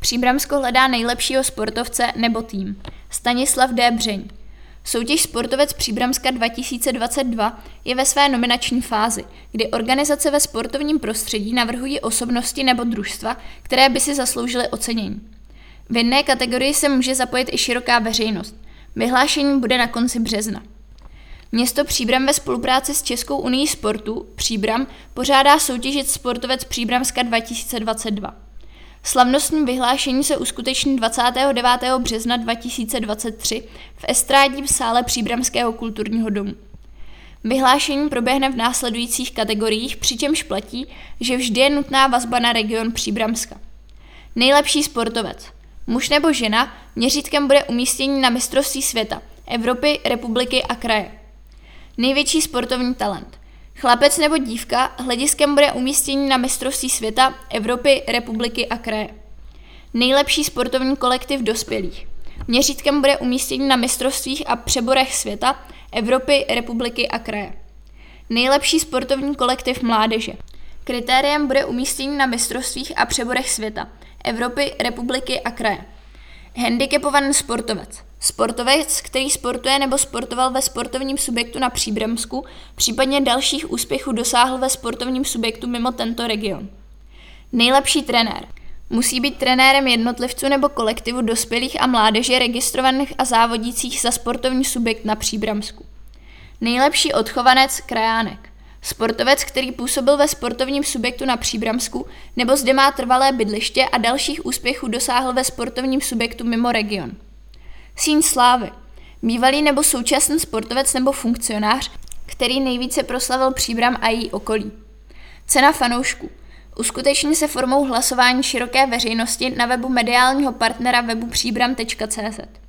Příbramsko hledá nejlepšího sportovce nebo tým. Stanislav D. Břeň. Soutěž Sportovec Příbramska 2022 je ve své nominační fázi, kdy organizace ve sportovním prostředí navrhují osobnosti nebo družstva, které by si zasloužily ocenění. V jedné kategorii se může zapojit i široká veřejnost. Vyhlášení bude na konci března. Město Příbram ve spolupráci s Českou unii sportu Příbram pořádá soutěžit Sportovec Příbramska 2022. Slavnostní vyhlášení se uskuteční 29. března 2023 v estrádním sále Příbramského kulturního domu. Vyhlášení proběhne v následujících kategoriích, přičemž platí, že vždy je nutná vazba na region Příbramska. Nejlepší sportovec. Muž nebo žena měřítkem bude umístění na mistrovství světa, Evropy, republiky a kraje. Největší sportovní talent. Chlapec nebo dívka hlediskem bude umístění na mistrovství světa, Evropy, republiky a kraje. Nejlepší sportovní kolektiv dospělých. Měřítkem bude umístění na mistrovstvích a přeborech světa, Evropy, republiky a kraje. Nejlepší sportovní kolektiv mládeže. Kritériem bude umístění na mistrovstvích a přeborech světa, Evropy, republiky a kraje. Handicapovaný sportovec. Sportovec, který sportuje nebo sportoval ve sportovním subjektu na Příbramsku, případně dalších úspěchů dosáhl ve sportovním subjektu mimo tento region. Nejlepší trenér. Musí být trenérem jednotlivců nebo kolektivu dospělých a mládeže registrovaných a závodících za sportovní subjekt na Příbramsku. Nejlepší odchovanec krajánek. Sportovec, který působil ve sportovním subjektu na Příbramsku nebo zde má trvalé bydliště a dalších úspěchů dosáhl ve sportovním subjektu mimo region. Síň slávy. Bývalý nebo současný sportovec nebo funkcionář, který nejvíce proslavil Příbram a její okolí. Cena fanoušků. Uskuteční se formou hlasování široké veřejnosti na webu mediálního partnera webu příbram.cz.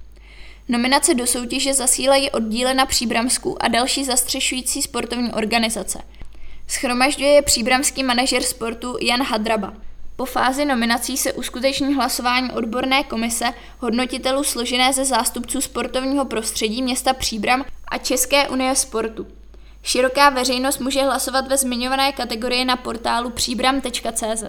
Nominace do soutěže zasílají oddíly na Příbramsku a další zastřešující sportovní organizace. Schromažďuje je příbramský manažer sportu Jan Hadraba. Po fázi nominací se uskuteční hlasování odborné komise hodnotitelů složené ze zástupců sportovního prostředí města Příbram a České unie sportu. Široká veřejnost může hlasovat ve zmiňované kategorii na portálu příbram.cz.